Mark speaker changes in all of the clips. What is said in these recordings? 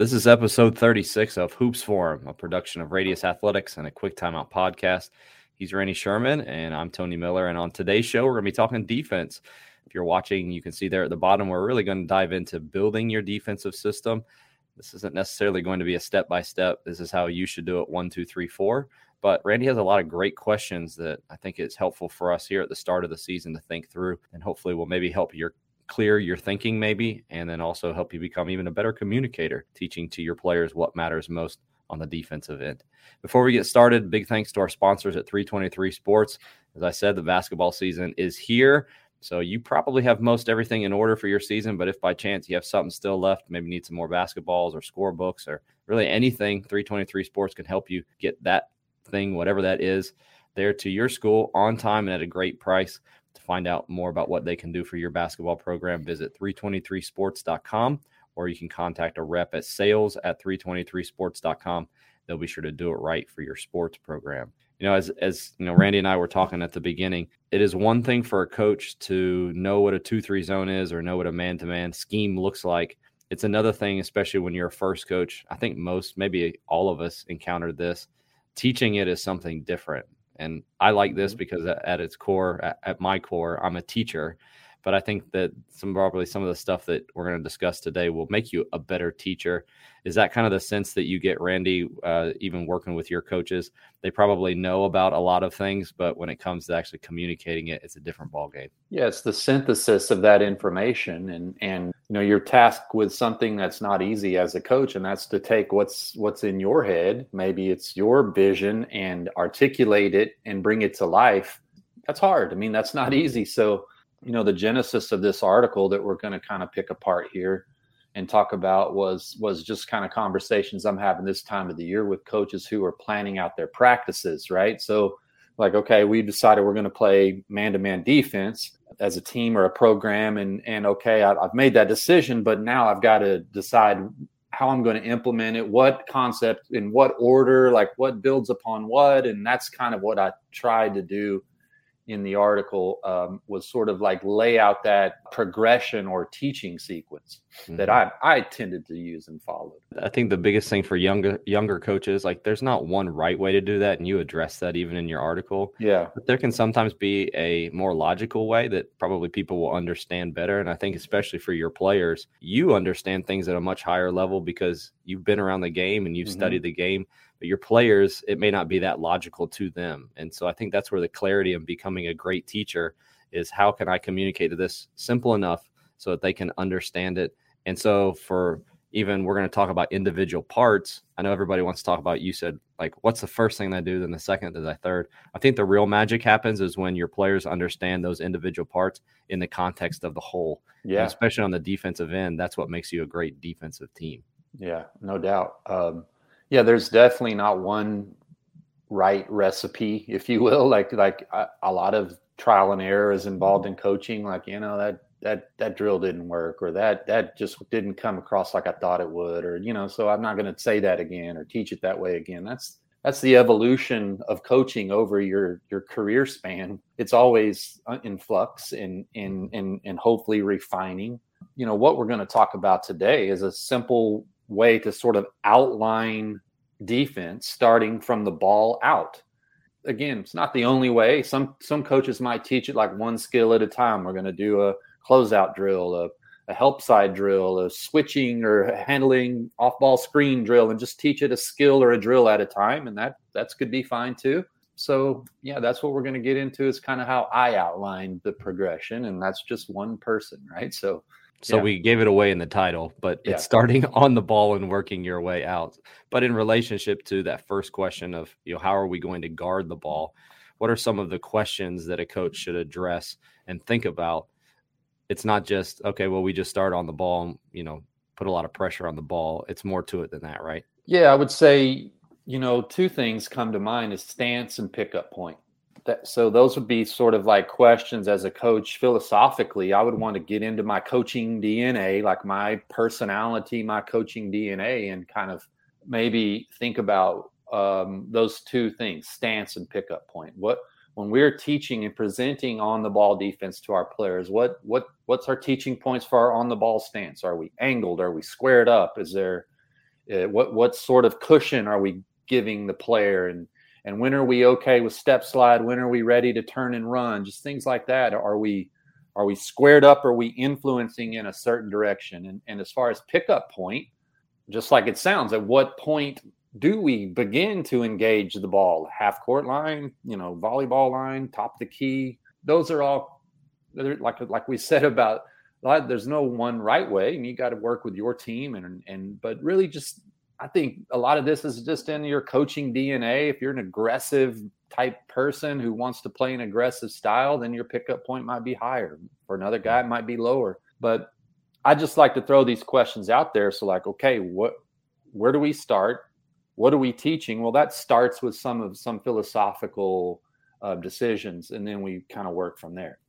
Speaker 1: This is episode 36 of Hoops Forum, a production of Radius Athletics and a Quick Timeout podcast. He's Randy Sherman, and I'm Tony Miller. And on today's show, we're going to be talking defense. If you're watching, you can see there at the bottom, we're really going to dive into building your defensive system. This isn't necessarily going to be a step by step. This is how you should do it one, two, three, four. But Randy has a lot of great questions that I think it's helpful for us here at the start of the season to think through, and hopefully will maybe help your clear your thinking maybe and then also help you become even a better communicator teaching to your players what matters most on the defensive end. Before we get started big thanks to our sponsors at 323 sports. As i said the basketball season is here so you probably have most everything in order for your season but if by chance you have something still left maybe need some more basketballs or score books or really anything 323 sports can help you get that thing whatever that is there to your school on time and at a great price to find out more about what they can do for your basketball program, visit 323sports.com or you can contact a rep at sales at 323sports.com. They'll be sure to do it right for your sports program. You know, as as you know, Randy and I were talking at the beginning, it is one thing for a coach to know what a 2-3 zone is or know what a man-to-man scheme looks like. It's another thing, especially when you're a first coach. I think most, maybe all of us encountered this. Teaching it is something different. And I like this mm-hmm. because at, its core, at, at, my core, I'm a teacher. But I think that some probably some of the stuff that we're going to discuss today will make you a better teacher. Is that kind of the sense that you get, Randy, uh, even working with your coaches? They probably know about a lot of things, but when it comes to actually communicating it, it's a different ballgame.
Speaker 2: Yeah, it's the synthesis of that information, and and you know you're tasked with something that's not easy as a coach, and that's to take what's what's in your head, maybe it's your vision, and articulate it and bring it to life. That's hard. I mean, that's not easy. So you know the genesis of this article that we're going to kind of pick apart here and talk about was was just kind of conversations I'm having this time of the year with coaches who are planning out their practices, right? So like okay, we decided we're going to play man-to-man defense as a team or a program and and okay, I, I've made that decision, but now I've got to decide how I'm going to implement it, what concept in what order, like what builds upon what and that's kind of what I tried to do in the article um, was sort of like lay out that progression or teaching sequence mm-hmm. that I, I tended to use and followed.
Speaker 1: I think the biggest thing for younger younger coaches, like there's not one right way to do that, and you address that even in your article.
Speaker 2: Yeah,
Speaker 1: but there can sometimes be a more logical way that probably people will understand better. And I think especially for your players, you understand things at a much higher level because you've been around the game and you've mm-hmm. studied the game but your players, it may not be that logical to them. And so I think that's where the clarity of becoming a great teacher is how can I communicate to this simple enough so that they can understand it. And so for even we're going to talk about individual parts. I know everybody wants to talk about you said like what's the first thing they do, then the second, then the third. I think the real magic happens is when your players understand those individual parts in the context of the whole.
Speaker 2: Yeah.
Speaker 1: And especially on the defensive end, that's what makes you a great defensive team.
Speaker 2: Yeah, no doubt. Um, yeah, there's definitely not one right recipe, if you will. Like like a, a lot of trial and error is involved in coaching. Like you know that that that drill didn't work or that that just didn't come across like I thought it would or you know so I'm not going to say that again or teach it that way again that's that's the evolution of coaching over your your career span it's always uh, in flux and and and and hopefully refining you know what we're going to talk about today is a simple way to sort of outline defense starting from the ball out. Again, it's not the only way. Some some coaches might teach it like one skill at a time. We're going to do a closeout drill, a, a help side drill, a switching or handling off ball screen drill, and just teach it a skill or a drill at a time, and that that's could be fine too. So yeah, that's what we're going to get into. Is kind of how I outlined the progression, and that's just one person, right? So
Speaker 1: so yeah. we gave it away in the title, but yeah. it's starting on the ball and working your way out. But in relationship to that first question of, you know, how are we going to guard the ball? What are some of the questions that a coach should address and think about? It's not just, okay, well, we just start on the ball and, you know, put a lot of pressure on the ball. It's more to it than that, right?
Speaker 2: Yeah, I would say, you know, two things come to mind is stance and pickup point that, so those would be sort of like questions as a coach philosophically. I would want to get into my coaching dna like my personality my coaching dna and kind of maybe think about um, those two things stance and pickup point. What when we're teaching and presenting on the ball defense to our players what what what's our teaching points for our on the ball stance? Are we angled? Are we squared up? Is there Uh, what what sort of cushion are we giving the player? And and when are we okay with step slide? When are we ready to turn and run? Just things like that. Are we are we squared up? Are we influencing in a certain direction? And, and as far as pickup point just like it sounds at what point do we begin to engage the ball? Half court line you know volleyball line top of the key. Those are all like like we said about there's no one right way and you got to work with your team and and but really just I think a lot of this is just in your coaching DNA. If you're an aggressive type person who wants to play an aggressive style, then your pickup point might be higher. For another guy, it might be lower. But I just like to throw these questions out there. So, like, okay, what, where do we start? What are we teaching? Well, that starts with some of some philosophical uh, decisions, and then we kind of work from there.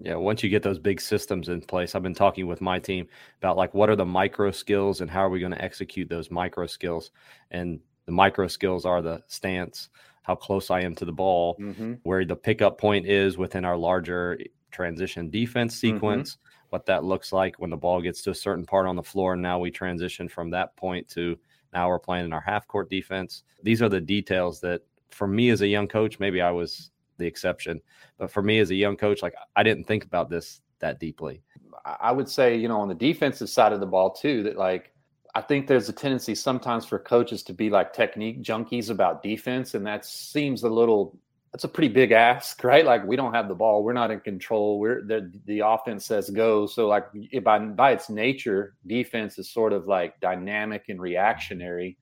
Speaker 1: Yeah, once you get those big systems in place, I've been talking with my team about like what are the micro skills and how are we going to execute those micro skills. And the micro skills are the stance, how close I am to the ball, mm-hmm. where the pickup point is within our larger transition defense mm-hmm. sequence, mm-hmm. what that looks like when the ball gets to a certain part on the floor. And now we transition from that point to now we're playing in our half court defense. These are the details that for me as a young coach, maybe I was the exception. But for me as a young coach, like I didn't think about this that deeply.
Speaker 2: I would say, you know, on the defensive side of the ball too, that like I think there's a tendency sometimes for coaches to be like technique junkies about defense, and that seems a little. That's a pretty big ask, right? Like we don't have the ball, we're not in control. We're the the offense says go. So like by by its nature, defense is sort of like dynamic and reactionary.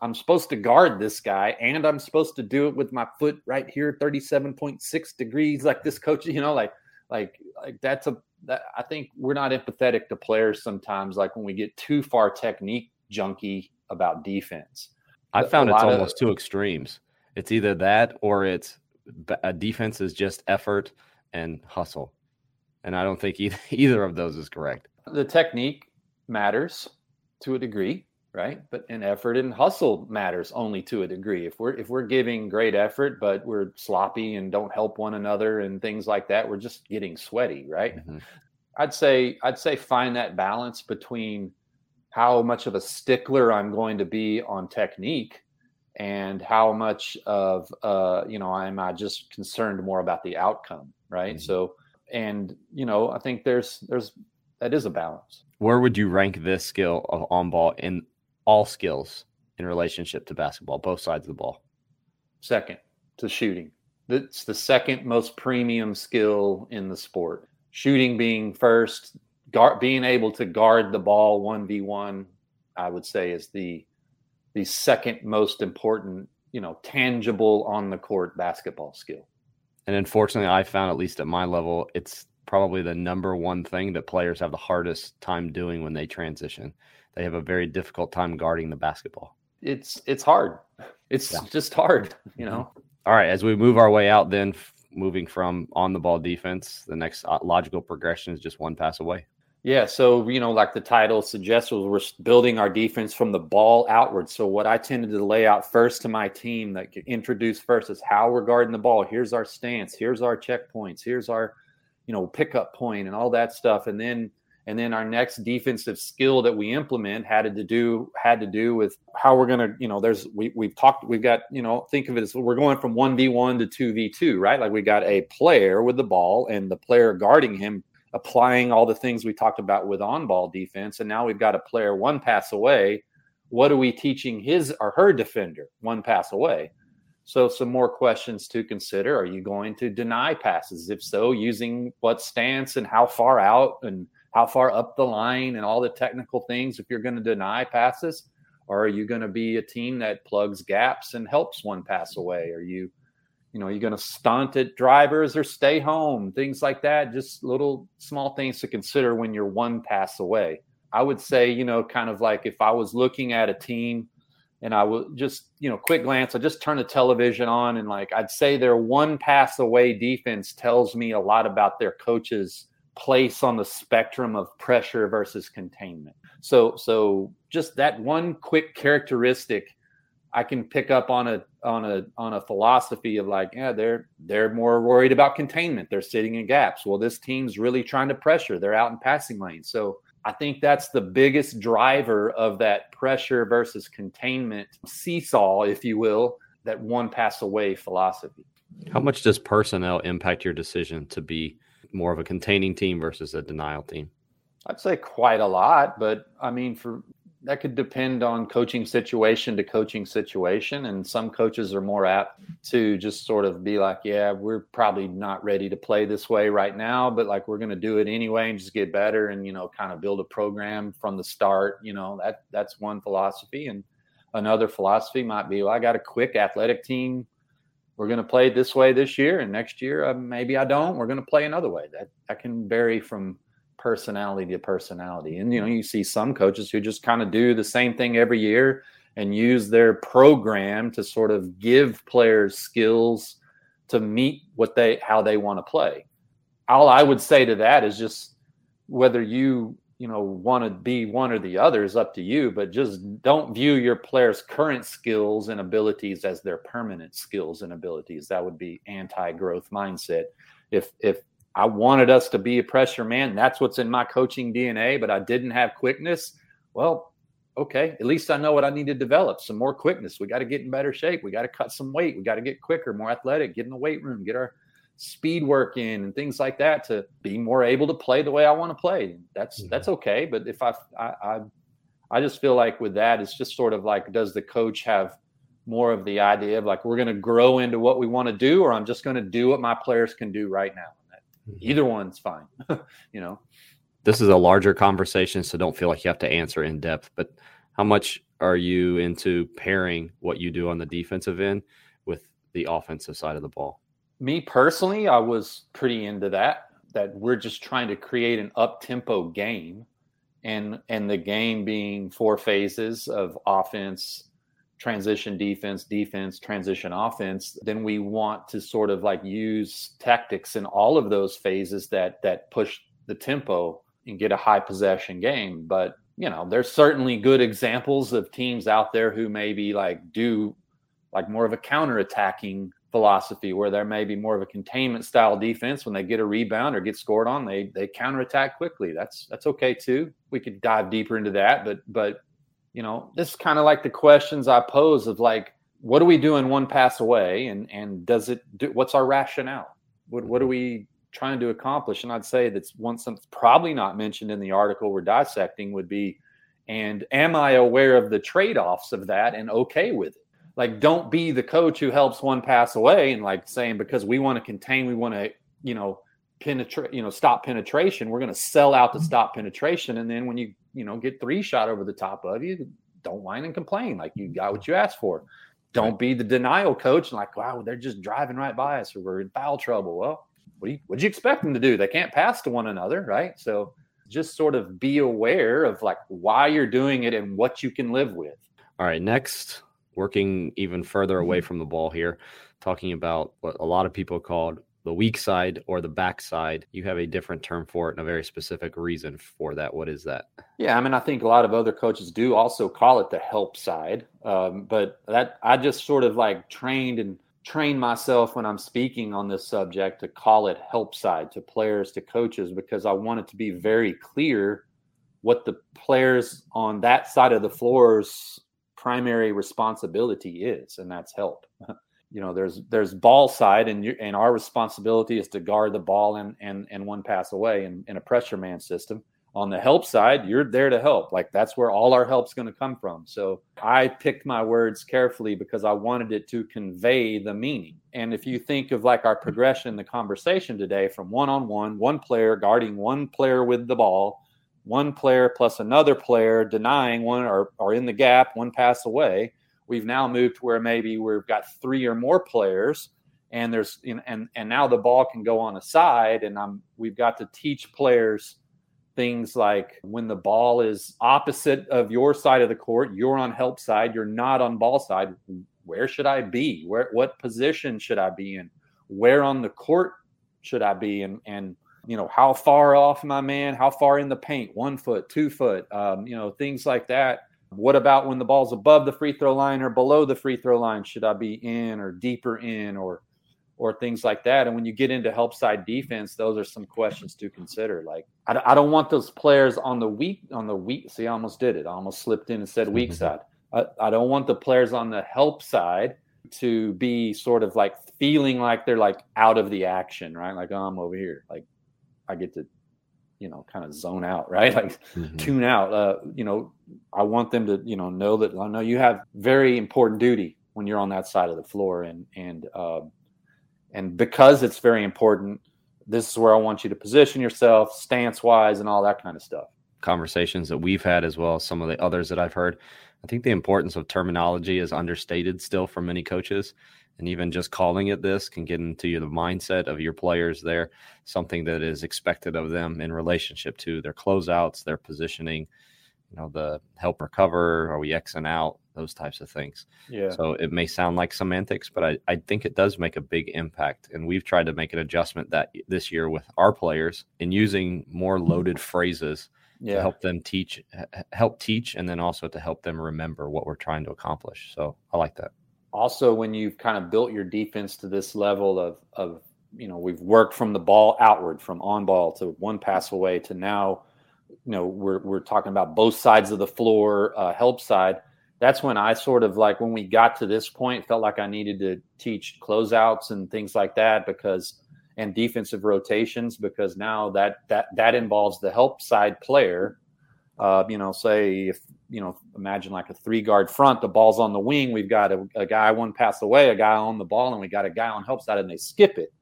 Speaker 2: I'm supposed to guard this guy and I'm supposed to do it with my foot right here 37.6 degrees like this coach you know like like like that's a that I think we're not empathetic to players sometimes like when we get too far technique junky about defense.
Speaker 1: I found it's almost of, two extremes. It's either that or it's a defense is just effort and hustle. And I don't think either, either of those is correct.
Speaker 2: The technique matters to a degree right? But an effort and hustle matters only to a degree. If we're if we're giving great effort but we're sloppy and don't help one another and things like that we're just getting sweaty right? Mm-hmm. i'd say i'd say find that balance between how much of a stickler i'm going to be on technique and how much of uh you know am i just concerned more about the outcome right? Mm-hmm. so and you know i think there's there's that is a balance.
Speaker 1: Where would you rank this skill of on ball in all skills in relationship to basketball, both sides of the ball?
Speaker 2: Second to shooting. It's the second most premium skill in the sport. Shooting being first, guard, being able to guard the ball 1v1, I would say is the the second most important, you know, tangible on the court basketball skill.
Speaker 1: And unfortunately, I found at least at my level, it's probably the number one thing that players have the hardest time doing when they transition they have a very difficult time guarding the basketball.
Speaker 2: It's it's hard. It's yeah. just hard, you know. Mm-hmm.
Speaker 1: All right, as we move our way out, then moving from on the ball defense, the next uh, logical progression is just one pass away.
Speaker 2: Yeah, so you know, like the title suggests, we're building our defense from the ball outward. So what I tended to lay out first to my team that introduce first is how we're guarding the ball. Here's our stance. Here's our checkpoints. Here's our, you know, pickup point and all that stuff. And then and then our next defensive skill that we implement had to do had to do with how we're going to you know there's we, we've talked we've got you know think of it as we're going from 1v1 to 2v2 right? Like we got a player with the ball and the player guarding him applying all the things we talked about with on ball defense. And now we've got a player one pass away. What are we teaching his or her defender? One pass away. So some more questions to consider. Are you going to deny passes? If so using what stance and how far out and how far up the line and all the technical things if you're going to deny passes or are you going to be a team that plugs gaps and helps one pass away are you you know, are you going to stunt at drivers or stay home? Things like that. Just little small things to consider when you're one pass away. I would say, you know, kind of like if I was looking at a team and I would just, you know, quick glance, I just turn the television on and like I'd say their one pass away defense tells me a lot about their coaches place on the spectrum of pressure versus containment. So so just that one quick characteristic I can pick up on a on a on a philosophy of like, yeah, they're they're more worried about containment. They're sitting in gaps. Well, this team's really trying to pressure. They're out in passing lanes. So I think that's the biggest driver of that pressure versus containment seesaw, if you will, that one pass away philosophy.
Speaker 1: How much does personnel impact your decision to be more of a containing team versus a denial team?
Speaker 2: I'd say quite a lot, but I mean, for that could depend on coaching situation to coaching situation. And some coaches are more apt to just sort of be like, yeah, we're probably not ready to play this way right now, but like we're going to do it anyway and just get better and, you know, kind of build a program from the start. You know, that that's one philosophy. And another philosophy might be, well, I got a quick athletic team. We're going to play this way this year. And next year, uh, maybe I don't. We're going to play another way. That, that can vary from personality to personality. And you know, you see some coaches who just kind of do the same thing every year and use their program to sort of give players skills to meet what they how they want to play. All I would say to that is just whether you you know want to be one or the other is up to you but just don't view your players current skills and abilities as their permanent skills and abilities that would be anti-growth mindset if if I wanted us to be a pressure man. That's what's in my coaching DNA, but I didn't have quickness. Well, okay, at least I know what I need to develop some more quickness. We got to get in better shape. We got to cut some weight. We got to get quicker, more athletic, get in the weight room, get our speed work in and things like that to be more able to play the way I want to play. That's mm-hmm. that's okay. But if I, I I I just feel like with that, it's just sort of like, does the coach have more of the idea of like we're going to grow into what we want to do, or I'm just going to do what my players can do right now? Mm-hmm. Either one's fine, you know.
Speaker 1: This is a larger conversation, so don't feel like you have to answer in depth. But how much are you into pairing what you do on the defensive end with the offensive side of the ball?
Speaker 2: Me personally, I was pretty into that. That we're just trying to create an up tempo game, and and the game being four phases of offense, transition defense, defense, transition offense, then we want to sort of like use tactics in all of those phases that that push the tempo and get a high possession game. But you know, there's certainly good examples of teams out there who maybe like do like more of a counter attacking philosophy where there may be more of a containment style defense when they get a rebound or get scored on they they counterattack quickly that's that's okay too we could dive deeper into that but but you know, this is kind of like the questions I pose of like, what are we doing one pass away, and and does it do? What's our rationale? What what are we trying to accomplish? And I'd say that's one something probably not mentioned in the article we're dissecting would be, and am I aware of the trade offs of that and okay with it? Like, don't be the coach who helps one pass away and like saying because we want to contain, we want to you know penetrate, you know, stop penetration. We're going to sell out to mm-hmm. stop penetration, and then when you you know, get three shot over the top of you, don't whine and complain. Like you got what you asked for. Don't be the denial coach and like, wow, they're just driving right by us or we're in foul trouble. Well, what do you what do you expect them to do? They can't pass to one another, right? So just sort of be aware of like why you're doing it and what you can live with.
Speaker 1: All right, next, working even further away from the ball here, talking about what a lot of people called the weak side or the back side. You have a different term for it and a very specific reason for that. What is that?
Speaker 2: Yeah, I mean, I think a lot of other coaches do also call it the help side, um, but that I just sort of like trained and trained myself when I'm speaking on this subject to call it help side to players to coaches because I want it to be very clear what the players on that side of the floor's primary responsibility is, and that's help. you know there's there's ball side and you, and our responsibility is to guard the ball and and and one pass away in, in a pressure man system. On the help side you're there to help. Like that's where all our help's going to come from. So i picked my words carefully because i wanted it to convey the meaning. And if you think of like our progression the conversation today from one-on-one one player guarding one player with the ball one player plus another player denying one or, or in the gap one pass away. We've now moved to where maybe we've got three or more players and there's and and now the ball can go on a side and I'm we've got to teach players things like when the ball is opposite of your side of the court you're on help side you're not on ball side where should I be? Where what position should I be in? Where on the court should I be? And and you know how far off my man how far in the paint one foot two foot um, you know things like that what about when the ball's above the free throw line or below the free throw line? Should I be in or deeper in or or things like that. And when you get into help side defense, those are some questions to consider. Like, I, I don't want those players on the weak on the weak. See, I almost did it. I almost slipped in and said weak mm-hmm. side. I, I don't want the players on the help side to be sort of like feeling like they're like out of the action, right? Like, oh, I'm over here. Like, I get to, you know, kind of zone out, right? Like, mm-hmm. tune out. Uh, you know, I want them to, you know, know that I know you have very important duty when you're on that side of the floor, and and uh, and because it's very important, this is where I want you to position yourself, stance wise, and all that kind of stuff.
Speaker 1: Conversations that we've had as well as some of the others that I've heard. I think the importance of terminology is understated still for many coaches. And even just calling it this can get into the mindset of your players there, something that is expected of them in relationship to their closeouts, their positioning, you know, the help recover, are we Xing out, those types of things.
Speaker 2: Yeah.
Speaker 1: So it may sound like semantics, but I, I think it does make a big impact. And we've tried to make an adjustment that this year with our players in using more loaded phrases yeah. to help them teach, help teach, and then also to help them remember what we're trying to accomplish. So I like that.
Speaker 2: Also, when you've kind of built your defense to this level of, of, you know, we've worked from the ball outward, from on ball to one pass away to now, you know, we're, we're talking about both sides of the floor, uh, help side that's when I sort of like when we got to this point, felt like I needed to teach closeouts and things like that because and defensive rotations because now that that that involves the help side player. Uh, you know, say if you know, imagine like a three guard front, the ball's on the wing. We've got a, a guy one pass away, a guy on the ball, and we got a guy on help side, and they skip it.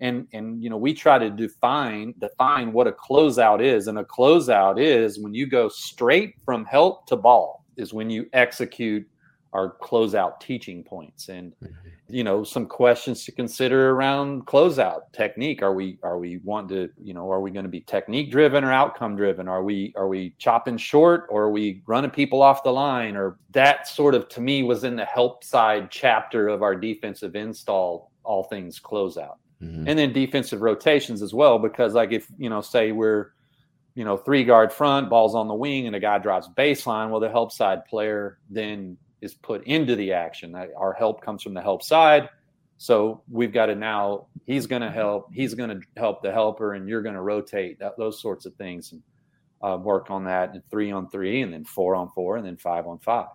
Speaker 2: And and you know, we try to define define what a closeout is, and a closeout is when you go straight from help to ball is when you execute our closeout teaching points and mm-hmm. you know some questions to consider around closeout technique are we are we want to you know are we going to be technique driven or outcome driven are we are we chopping short or are we running people off the line or that sort of to me was in the help side chapter of our defensive install all things closeout mm-hmm. and then defensive rotations as well because like if you know say we're you know, three guard front, balls on the wing, and a guy drives baseline. Well, the help side player then is put into the action. Our help comes from the help side. So we've got to now, he's going to help, he's going to help the helper, and you're going to rotate that, those sorts of things and uh, work on that And three on three, and then four on four, and then five on five.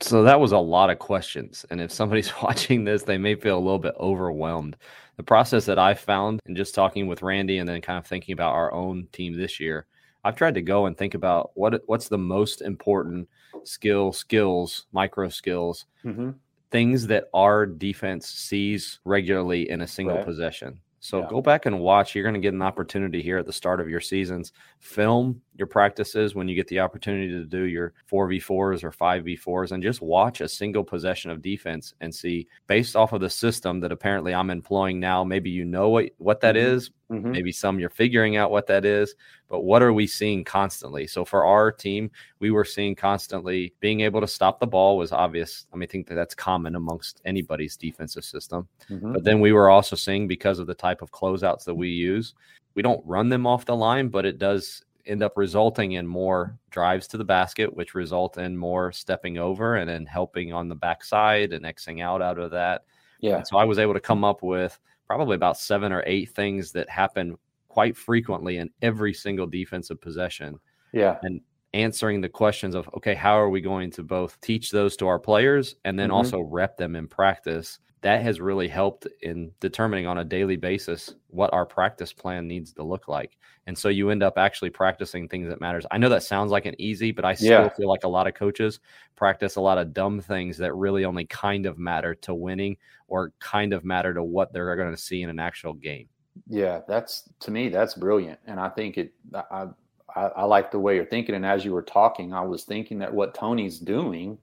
Speaker 1: So that was a lot of questions. And if somebody's watching this, they may feel a little bit overwhelmed. The process that I found in just talking with Randy and then kind of thinking about our own team this year I've tried to go and think about what what's the most important skill, skills, micro skills, mm-hmm. things that our defense sees regularly in a single right. possession. So yeah. go back and watch. You're going to get an opportunity here at the start of your seasons. Film your practices when you get the opportunity to do your 4v4s or 5v4s and just watch a single possession of defense and see based off of the system that apparently I'm employing now maybe you know what what that mm-hmm. is mm-hmm. maybe some you're figuring out what that is but what are we seeing constantly so for our team we were seeing constantly being able to stop the ball was obvious I mean I think that that's common amongst anybody's defensive system mm-hmm. but then we were also seeing because of the type of closeouts that we use we don't run them off the line but it does end up resulting in more drives to the basket, which result in more stepping over and then helping on the backside and Xing out out of that.
Speaker 2: Yeah.
Speaker 1: And so I was able to come up with probably about seven or eight things that happen quite frequently in every single defensive possession.
Speaker 2: Yeah.
Speaker 1: And answering the questions of, okay, how are we going to both teach those to our players and then mm-hmm. also rep them in practice that has really helped in determining on a daily basis what our practice plan needs to look like and so you end up actually practicing things that matters i know that sounds like an easy but i still yeah. feel like a lot of coaches practice a lot of dumb things that really only kind of matter to winning or kind of matter to what they're going to see in an actual game
Speaker 2: yeah that's to me that's brilliant and i think it I, I, I like the way you're thinking and as you were talking i was thinking that what tony's doing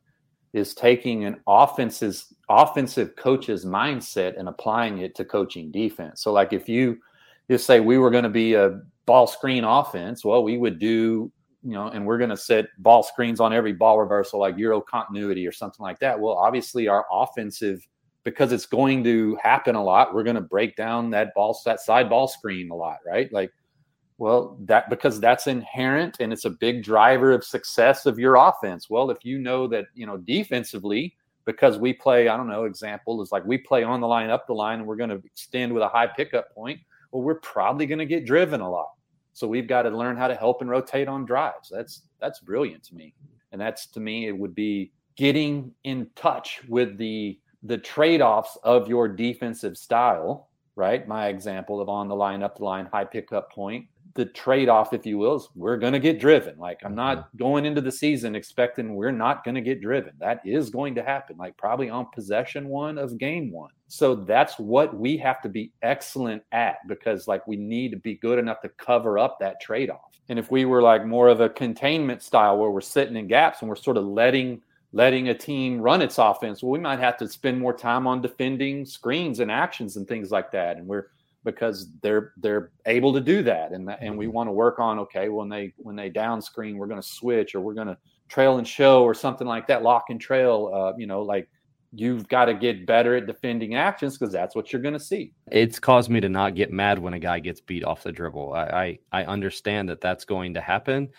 Speaker 2: is taking an offense's offensive coach's mindset and applying it to coaching defense. So like if you just say we were going to be a ball screen offense, well, we would do, you know, and we're going to set ball screens on every ball reversal like Euro continuity or something like that. Well, obviously our offensive because it's going to happen a lot, we're going to break down that ball that side ball screen a lot, right? Like well, that because that's inherent and it's a big driver of success of your offense. Well, if you know that, you know, defensively, because we play, I don't know, example is like we play on the line, up the line, and we're going to extend with a high pickup point. Well, we're probably going to get driven a lot. So we've got to learn how to help and rotate on drives. That's that's brilliant to me. And that's to me, it would be getting in touch with the the trade-offs of your defensive style, right? My example of on the line, up the line, high pickup point the trade off, if you will, is we're going to get driven. Like I'm not mm-hmm. going into the season expecting we're not going to get driven. That is going to happen, like probably on possession one of game one. So that's what we have to be excellent at because, like, we need to be good enough to cover up that trade off. And if we were like more of a containment style where we're sitting in gaps and we're sort of letting letting a team run its offense, well, we might have to spend more time on defending screens and actions and things like that. And we're because they're they're able to do that. And and we mm-hmm. want to work on okay when they when they down screen we're going to switch or we're going to trail and show or something like that lock and trail uh, you know like you've got to get better at defending actions because that's what you're going to see.
Speaker 1: It's caused me to not get mad when a guy gets beat off the dribble. I, I i understand that that's going to happen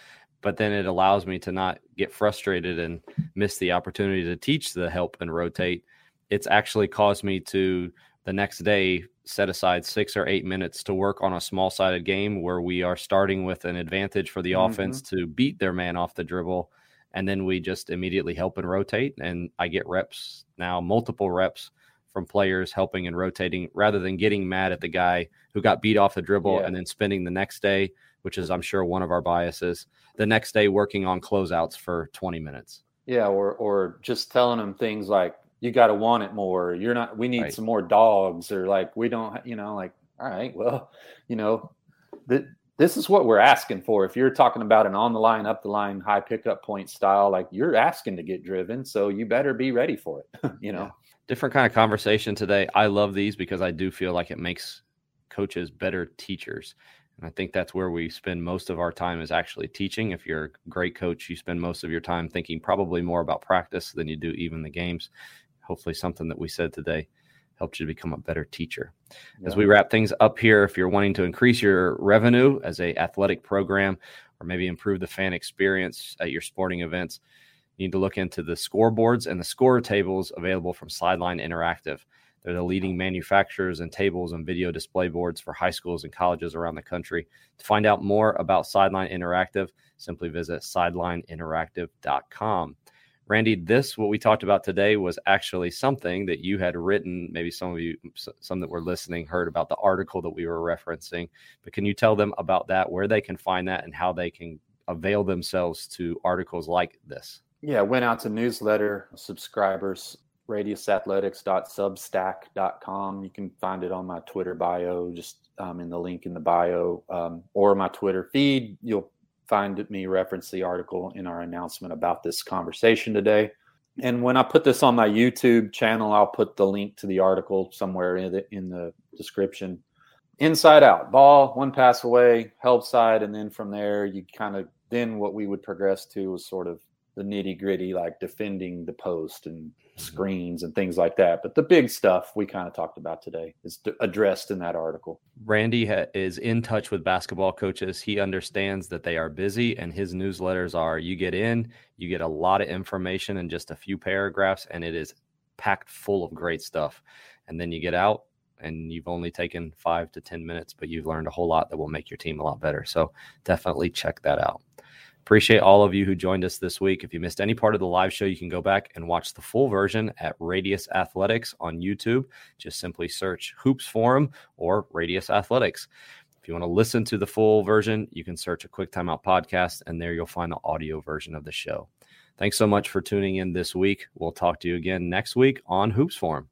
Speaker 1: but then it allows me to not get frustrated and miss the opportunity to teach the help and rotate it's actually caused me to the next day set aside six or eight minutes to work on a small sided game where we are starting with an advantage for the mm-hmm. offense to beat their man off the dribble. And then we just immediately help and rotate. And I get reps now, multiple reps from players helping and rotating rather than getting mad at the guy who got beat off the dribble yeah. and then spending the next day, which is, I'm sure, one of our biases, the next day working on closeouts for 20 minutes.
Speaker 2: Yeah. Or, or just telling them things like, you got to want it more. You're not, we need right. some more dogs or like, we don't, you know, like, all right, well, you know, that this is what we're asking for. If you're talking about an on the line, up the line, high pickup point style, like you're asking to get driven. So you better be ready for it, you know?
Speaker 1: Different kind of conversation today. I love these because I do feel like it makes coaches better teachers. And I think that's where we spend most of our time is actually teaching. If you're a great coach, you spend most of your time thinking probably more about practice than you do even the games hopefully something that we said today helped you to become a better teacher. Yeah. As we wrap things up here, if you're wanting to increase your revenue as a athletic program or maybe improve the fan experience at your sporting events, you need to look into the scoreboards and the score tables available from Sideline Interactive. They're the leading manufacturers and tables and video display boards for high schools and colleges around the country. To find out more about Sideline Interactive, simply visit sidelineinteractive.com. Randy, this what we talked about today was actually something that you had written. Maybe some of you, some that were listening, heard about the article that we were referencing. But can you tell them about that, where they can find that, and how they can avail themselves to articles like this?
Speaker 2: Yeah, went out to newsletter subscribers, radiusathletics.substack.com. You can find it on my Twitter bio, just um, in the link in the bio, um, or my Twitter feed. You'll find me reference the article in our announcement about this conversation today. And when I put this on my YouTube channel, I'll put the link to the article somewhere in the, in the description. Inside out, ball, one pass away, help side, and then from there, you kind of then what we would progress to was sort of the nitty gritty, like defending the post and. Screens and things like that. But the big stuff we kind of talked about today is addressed in that article.
Speaker 1: Randy ha- is in touch with basketball coaches. He understands that they are busy, and his newsletters are you get in, you get a lot of information in just a few paragraphs, and it is packed full of great stuff. And then you get out, and you've only taken five to 10 minutes, but you've learned a whole lot that will make your team a lot better. So definitely check that out. Appreciate all of you who joined us this week. If you missed any part of the live show, you can go back and watch the full version at Radius Athletics on YouTube. Just simply search Hoops Forum or Radius Athletics. If you want to listen to the full version, you can search a Quick Timeout podcast, and there you'll find the audio version of the show. Thanks so much for tuning in this week. We'll talk to you again next week on Hoops Forum.